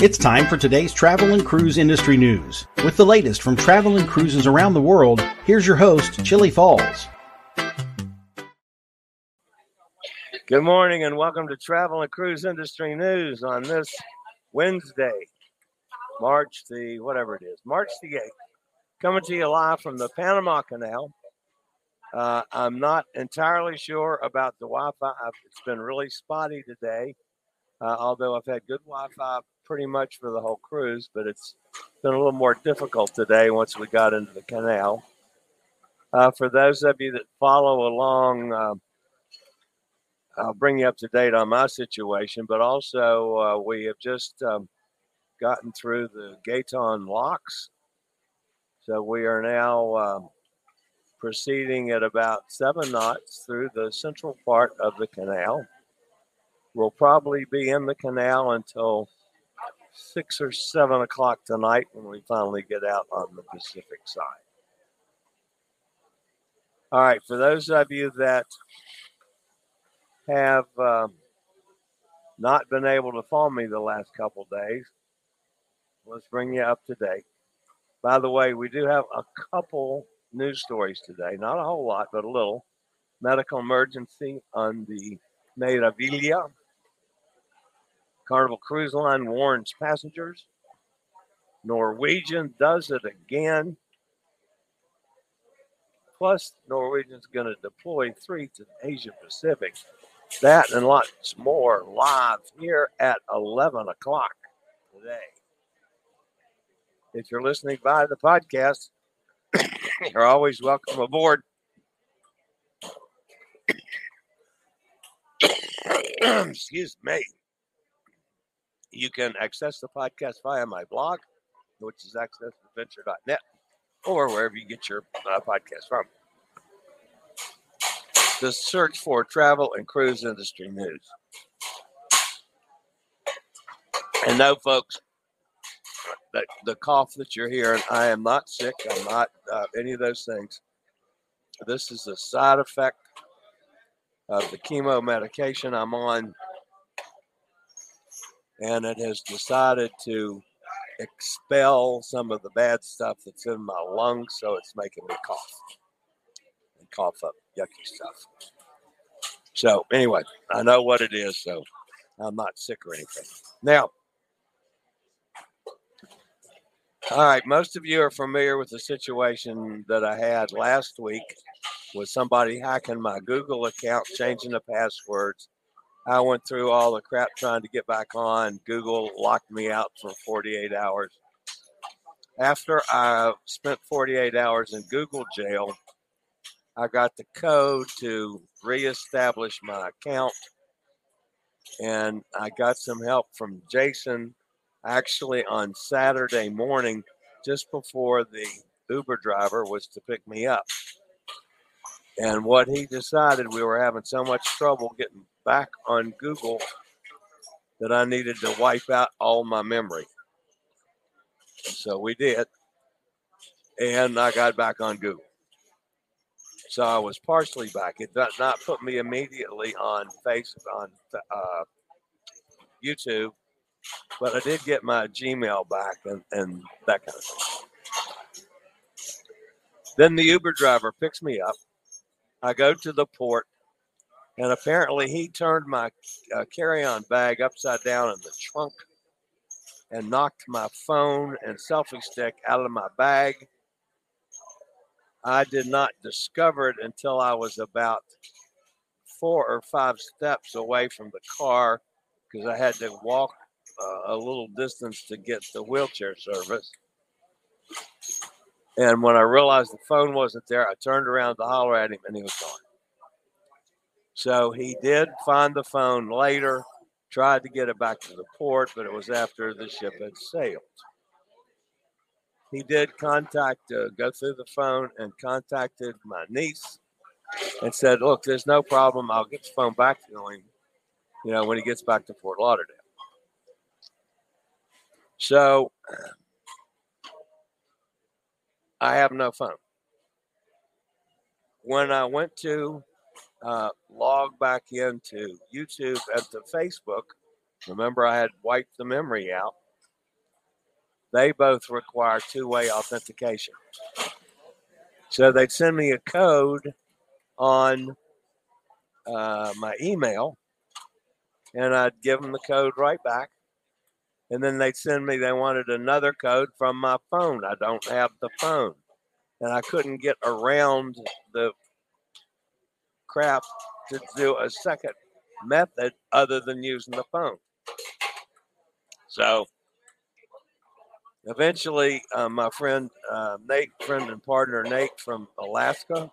It's time for today's travel and cruise industry news. With the latest from travel and cruises around the world, here's your host, Chillie Falls. Good morning and welcome to Travel and Cruise Industry News on this Wednesday, March the whatever it is, March the 8th. Coming to you live from the Panama Canal. Uh, I'm not entirely sure about the Wi Fi. It's been really spotty today, uh, although I've had good Wi Fi pretty much for the whole cruise, but it's been a little more difficult today once we got into the canal. Uh, for those of you that follow along, uh, I'll bring you up to date on my situation, but also uh, we have just um, gotten through the Gatun locks. So we are now um, proceeding at about seven knots through the central part of the canal. We'll probably be in the canal until six or seven o'clock tonight when we finally get out on the Pacific side. All right, for those of you that have um, not been able to phone me the last couple days, let's bring you up to date. By the way, we do have a couple news stories today. Not a whole lot, but a little. Medical emergency on the Meraviglia. Carnival Cruise Line warns passengers. Norwegian does it again. Plus, Norwegian's going to deploy three to the Asia Pacific. That and lots more live here at 11 o'clock today. If you're listening by the podcast, you're always welcome aboard. Excuse me. You can access the podcast via my blog, which is accessadventure.net, or wherever you get your uh, podcast from. Just search for travel and cruise industry news. And no, folks, the, the cough that you're hearing, I am not sick. I'm not uh, any of those things. This is a side effect of the chemo medication I'm on, and it has decided to expel some of the bad stuff that's in my lungs, so it's making me cough and cough up yucky stuff. So, anyway, I know what it is, so I'm not sick or anything. Now, all right, most of you are familiar with the situation that I had last week with somebody hacking my Google account, changing the passwords. I went through all the crap trying to get back on. Google locked me out for 48 hours. After I spent 48 hours in Google jail, I got the code to reestablish my account. And I got some help from Jason actually on Saturday morning, just before the Uber driver was to pick me up. And what he decided, we were having so much trouble getting back on Google that I needed to wipe out all my memory. So we did. And I got back on Google. So I was partially back. It did not put me immediately on face on uh, YouTube, but I did get my Gmail back and, and that kind of thing. Then the Uber driver picks me up. I go to the port, and apparently he turned my uh, carry-on bag upside down in the trunk and knocked my phone and selfie stick out of my bag. I did not discover it until I was about four or five steps away from the car because I had to walk uh, a little distance to get the wheelchair service. And when I realized the phone wasn't there, I turned around to holler at him and he was gone. So he did find the phone later tried to get it back to the port, but it was after the ship had sailed. He did contact, uh, go through the phone and contacted my niece and said, Look, there's no problem. I'll get the phone back to him, you know, when he gets back to Fort Lauderdale. So I have no phone. When I went to uh, log back into YouTube and to Facebook. Remember, I had wiped the memory out. They both require two way authentication. So they'd send me a code on uh, my email, and I'd give them the code right back. And then they'd send me, they wanted another code from my phone. I don't have the phone. And I couldn't get around the crap to do a second method other than using the phone. So eventually, uh, my friend uh, Nate, friend and partner Nate from Alaska,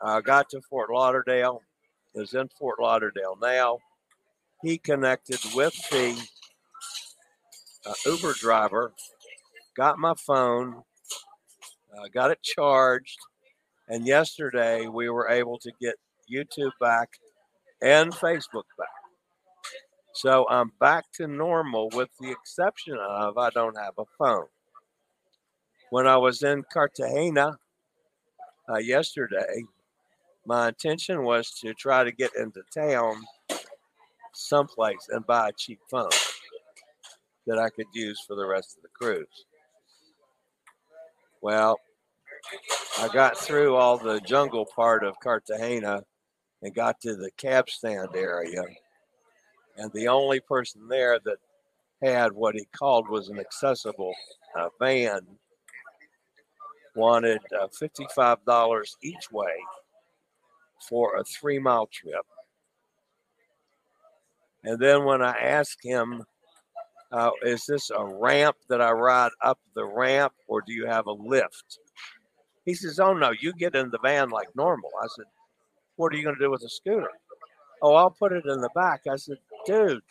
uh, got to Fort Lauderdale, is in Fort Lauderdale now. He connected with the uh, Uber driver, got my phone, uh, got it charged, and yesterday we were able to get YouTube back and Facebook back. So I'm back to normal with the exception of I don't have a phone. When I was in Cartagena uh, yesterday, my intention was to try to get into town someplace and buy a cheap phone that I could use for the rest of the cruise. Well, I got through all the jungle part of Cartagena and got to the cab stand area. And the only person there that had what he called was an accessible uh, van wanted uh, $55 each way for a three mile trip. And then when I ask him, uh, is this a ramp that I ride up the ramp or do you have a lift? He says, Oh, no, you get in the van like normal. I said, What are you going to do with a scooter? Oh, I'll put it in the back. I said, Dude,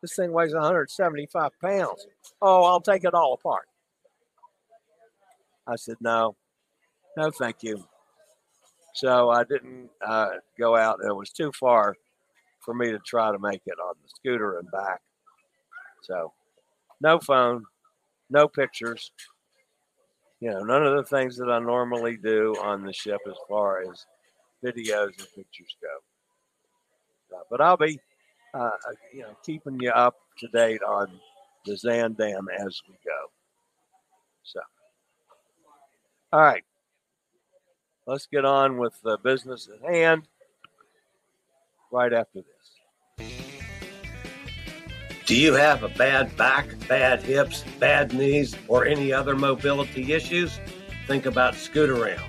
this thing weighs 175 pounds. Oh, I'll take it all apart. I said, No, no, thank you. So I didn't uh, go out. It was too far for me to try to make it on the scooter and back. So, no phone, no pictures, you know, none of the things that I normally do on the ship as far as videos and pictures go. Uh, but I'll be, uh, uh, you know, keeping you up to date on the Zaandam as we go. So, all right, let's get on with the business at hand right after this. Do you have a bad back, bad hips, bad knees, or any other mobility issues? Think about Scootaround.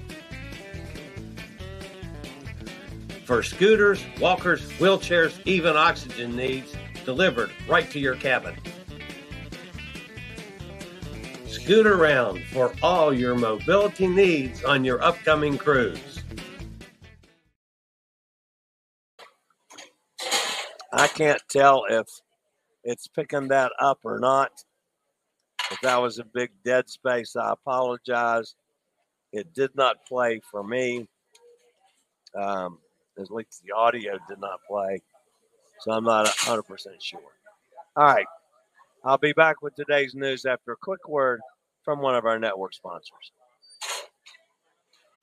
For scooters, walkers, wheelchairs, even oxygen needs, delivered right to your cabin. Scootaround for all your mobility needs on your upcoming cruise. I can't tell if it's picking that up or not. If that was a big dead space, I apologize. It did not play for me. Um, at least the audio did not play. So I'm not 100% sure. All right. I'll be back with today's news after a quick word from one of our network sponsors.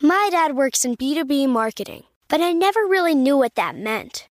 My dad works in B2B marketing, but I never really knew what that meant.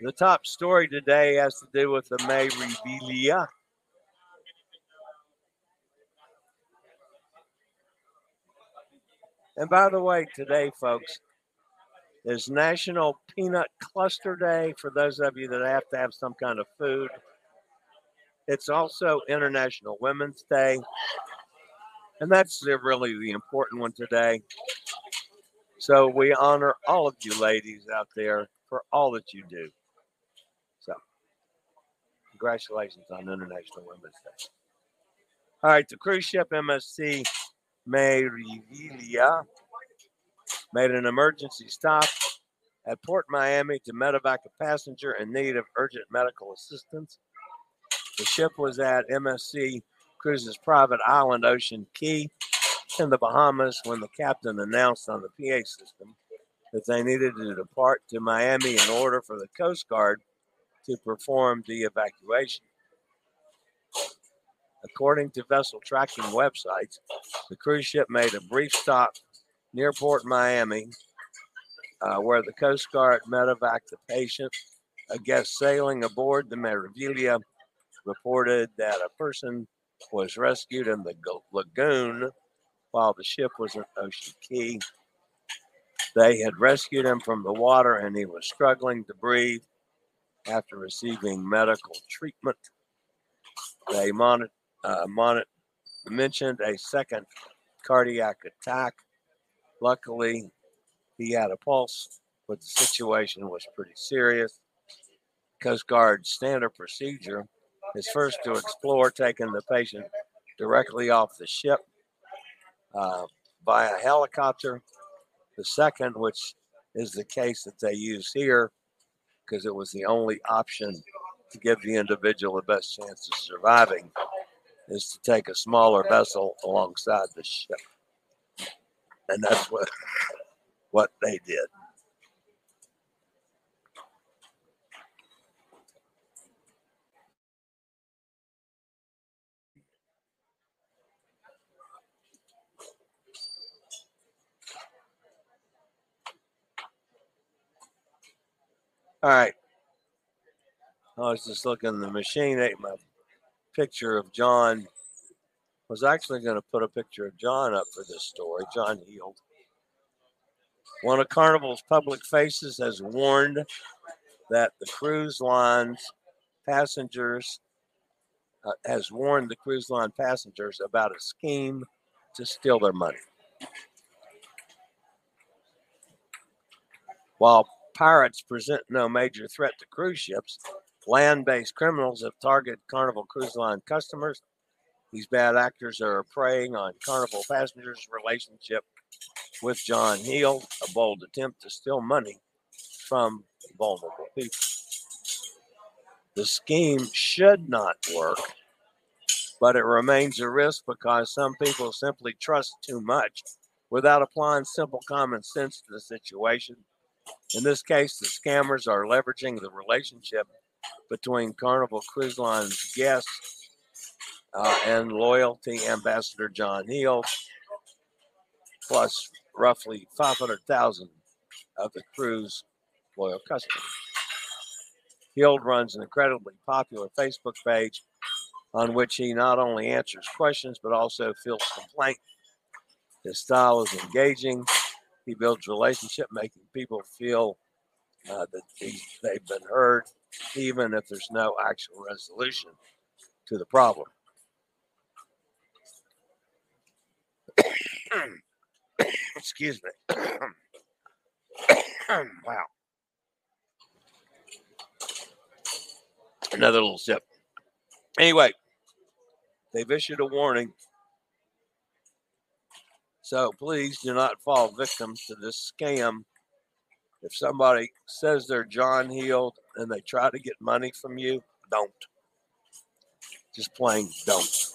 The top story today has to do with the Meraviglia. And by the way, today, folks, is National Peanut Cluster Day for those of you that have to have some kind of food. It's also International Women's Day. And that's really the important one today. So we honor all of you ladies out there for all that you do. Congratulations on International Women's Day. All right, the cruise ship MSC May made an emergency stop at Port Miami to medevac a passenger in need of urgent medical assistance. The ship was at MSC Cruises private island Ocean Cay in the Bahamas when the captain announced on the PA system that they needed to depart to Miami in order for the Coast Guard to perform the evacuation. According to vessel tracking websites, the cruise ship made a brief stop near Port Miami uh, where the Coast Guard medevaced the patient. A guest sailing aboard the Meraviglia reported that a person was rescued in the lagoon while the ship was in Ocean Cay. They had rescued him from the water and he was struggling to breathe after receiving medical treatment. They mon- uh, mon- mentioned a second cardiac attack. Luckily, he had a pulse, but the situation was pretty serious. Coast Guard standard procedure is first to explore taking the patient directly off the ship uh, via helicopter. The second, which is the case that they use here, because it was the only option to give the individual the best chance of surviving, is to take a smaller vessel alongside the ship. And that's what what they did. All right. I was just looking, the machine ate my picture of John. Was actually going to put a picture of John up for this story, John Heald. One of Carnival's public faces has warned that the cruise lines passengers uh, has warned the cruise line passengers about a scheme to steal their money. While pirates present no major threat to cruise ships, land based criminals have targeted Carnival Cruise Line customers. These bad actors are preying on Carnival passengers' relationship with John Heald, a bold attempt to steal money from vulnerable people. The scheme should not work, but it remains a risk because some people simply trust too much without applying simple common sense to the situation. In this case, the scammers are leveraging the relationship between Carnival Cruise Line's guests uh, and loyalty ambassador John Heald, plus roughly 500,000 of the crew's loyal customers. Heald runs an incredibly popular Facebook page on which he not only answers questions but also fields complaints His style is engaging. He builds relationship, making people feel uh, that he, they've been heard, even if there's no actual resolution to the problem. Excuse me. wow. Another little sip. Anyway, they've issued a warning. So please do not fall victim to this scam. If somebody says they're John Heald and they try to get money from you, don't. Just plain don't.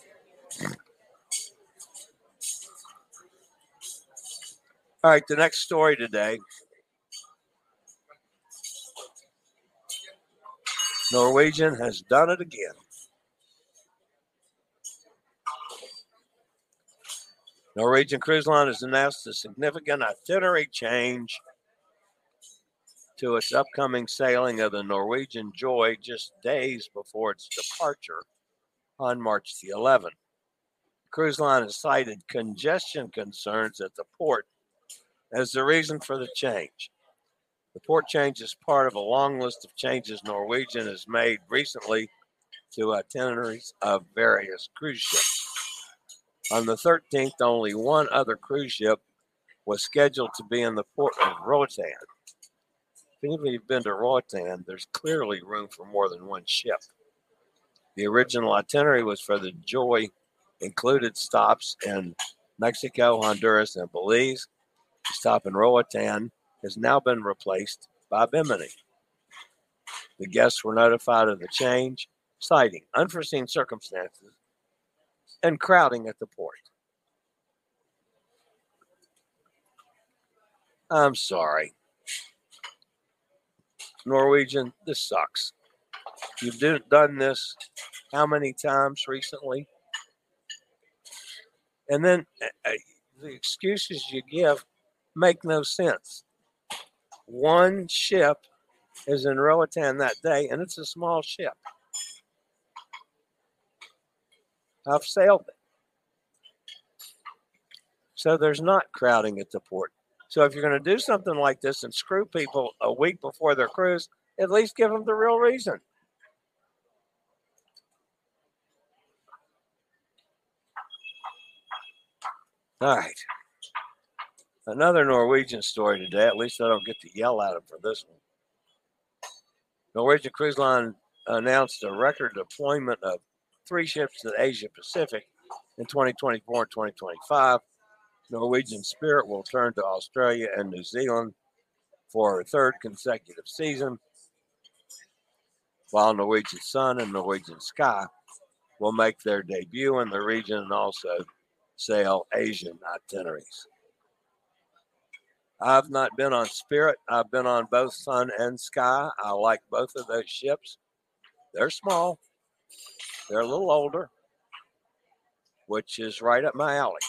All right, the next story today. Norwegian has done it again. Norwegian Cruise Line has announced a significant itinerary change to its upcoming sailing of the Norwegian Joy just days before its departure on March the 11th. The cruise line has cited congestion concerns at the port as the reason for the change. The port change is part of a long list of changes Norwegian has made recently to itineraries of various cruise ships. On the 13th, only one other cruise ship was scheduled to be in the port of Roatan. If any of you have been to Roatan, there's clearly room for more than one ship. The original itinerary was for the Joy, included stops in Mexico, Honduras, and Belize The stop in Roatan has now been replaced by Bimini. The guests were notified of the change, citing unforeseen circumstances and crowding at the port. I'm sorry. Norwegian, this sucks. You've done this how many times recently? And then uh, the excuses you give make no sense. One ship is in Roatan that day, and it's a small ship. I've sailed it. So there's not crowding at the port. So if you're going to do something like this and screw people a week before their cruise, at least give them the real reason. All right. Another Norwegian story today. At least I don't get to yell at them for this one. Norwegian Cruise Line announced a record deployment of three ships to the Asia Pacific in 2024 and 2025. Norwegian Spirit will turn to Australia and New Zealand for a third consecutive season, while Norwegian Sun and Norwegian Sky will make their debut in the region and also sail Asian itineraries. I've not been on Spirit. I've been on both Sun and Sky. I like both of those ships. They're small, they're a little older, which is right up my alley.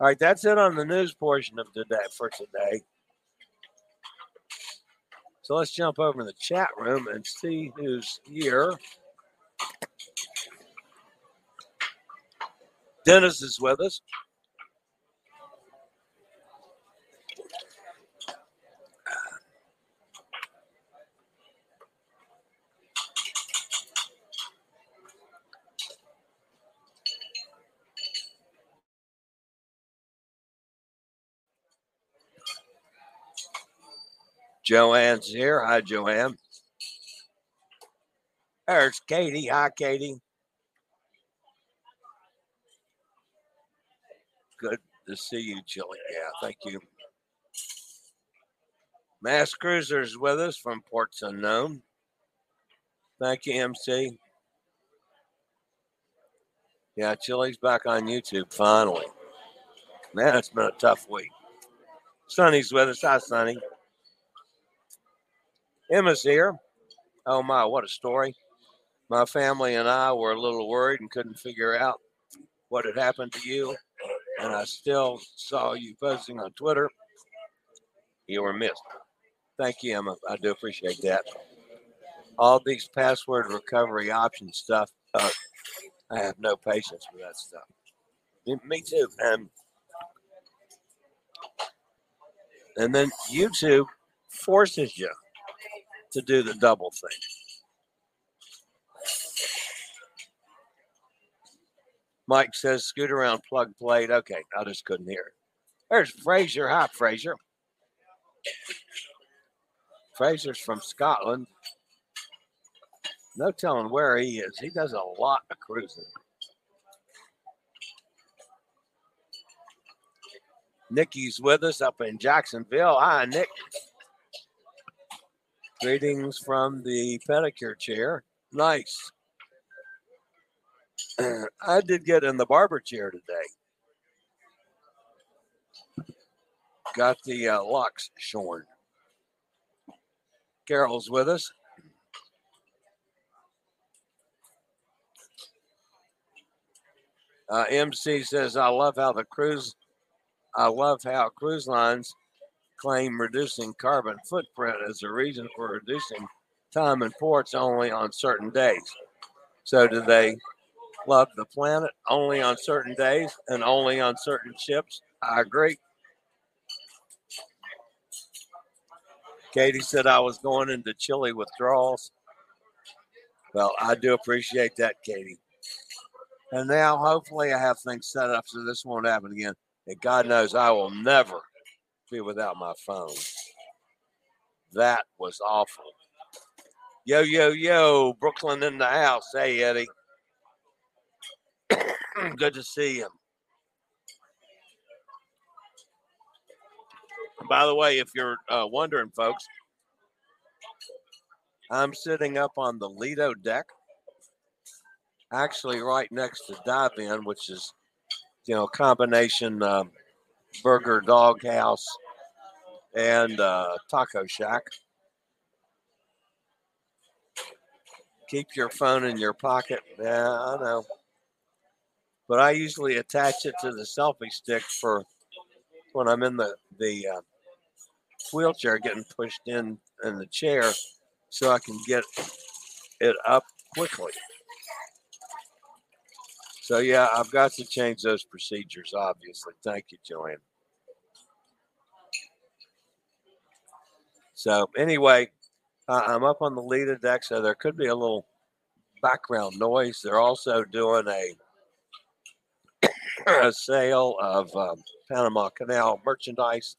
All right, that's it on the news portion of today for today. So let's jump over in the chat room and see who's here. Dennis is with us. Joanne's here. Hi, Joanne. There's Katie. Hi, Katie. Good to see you, Chillie. Yeah, thank you. Mass Cruisers with us from Ports Unknown. Thank you, MC. Yeah, Chillie's back on YouTube finally. Man, it's been a tough week. Sonny's with us. Hi, Sonny. Emma's here. Oh my, what a story. My family and I were a little worried and couldn't figure out what had happened to you. And I still saw you posting on Twitter. You were missed. Thank you, Emma. I do appreciate that. All these password recovery option stuff, uh, I have no patience for that stuff. Me too. And and then YouTube forces you to do the double thing. Mike says, scoot around, plug plate. Okay, I just couldn't hear it. There's Fraser. Hi, Fraser. Fraser's from Scotland. No telling where he is. He does a lot of cruising. Nikki's with us up in Jacksonville. Hi, Nick. Greetings from the pedicure chair. Nice. I did get in the barber chair today. Got the uh, locks shorn. Carol's with us. Uh, MC says, I love how the cruise, I love how cruise lines claim reducing carbon footprint as a reason for reducing time in ports only on certain days. So, do they love the planet only on certain days and only on certain ships? I agree. Katie said I was going into Chillie withdrawals. Well, I do appreciate that, Katie. And now, hopefully, I have things set up so this won't happen again. And God knows I will never without my phone. That was awful. Yo, yo, yo, Brooklyn in the house. Hey, Eddie. Good to see you. By the way, if you're uh, wondering, folks, I'm sitting up on the Lido deck, actually right next to Dive In, which is, you know, combination um, burger dog house and uh, taco shack. Keep your phone in your pocket. Yeah, I know. But I usually attach it to the selfie stick for when I'm in the the uh, wheelchair getting pushed in in the chair, so I can get it up quickly. So yeah, I've got to change those procedures. Obviously, thank you, Joanne. So anyway, uh, I'm up on the Lido deck, so there could be a little background noise. They're also doing a a sale of um, Panama Canal merchandise,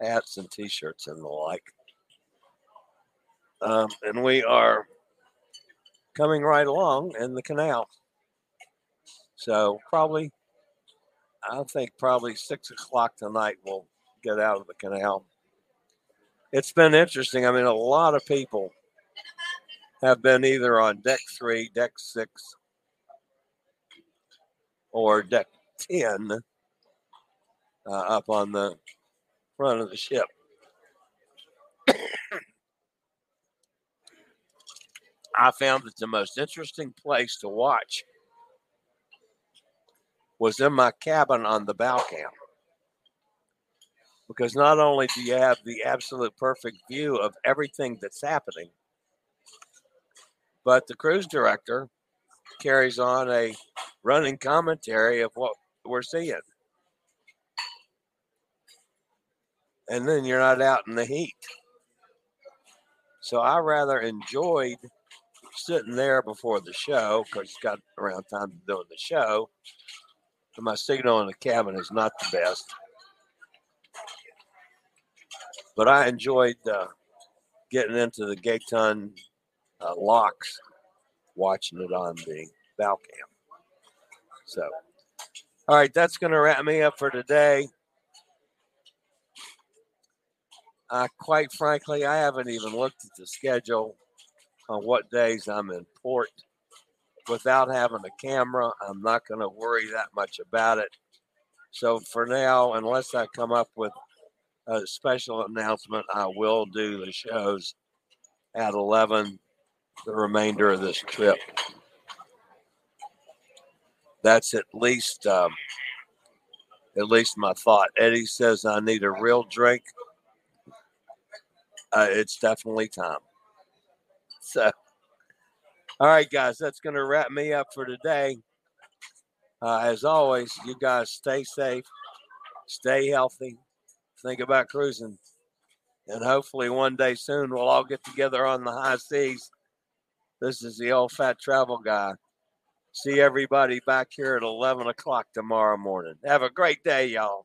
hats and T-shirts and the like. Um, and we are coming right along in the canal. So probably, I think probably six o'clock tonight we'll get out of the canal. It's been interesting. I mean, a lot of people have been either on deck three, deck six, or deck 10 uh, up on the front of the ship. I found that the most interesting place to watch was in my cabin on the bow cam. Because not only do you have the absolute perfect view of everything that's happening, but the cruise director carries on a running commentary of what we're seeing. And then you're not out in the heat. So I rather enjoyed sitting there before the show because it's got around time to doing the show. My signal in the cabin is not the best. But I enjoyed uh, getting into the Gatun uh, locks watching it on the bow cam. So, all right, that's going to wrap me up for today. Uh, quite frankly, I haven't even looked at the schedule on what days I'm in port. Without having a camera, I'm not going to worry that much about it. So for now, unless I come up with a special announcement, I will do the shows at 11 the remainder of this trip. That's at least um, at least my thought. Eddie says I need a real drink. Uh, it's definitely time. So, all right, guys, that's going to wrap me up for today. Uh, as always, you guys stay safe, stay healthy, think about cruising, and hopefully one day soon we'll all get together on the high seas. This is the old fat travel guy. See everybody back here at 11 o'clock tomorrow morning. Have a great day, y'all.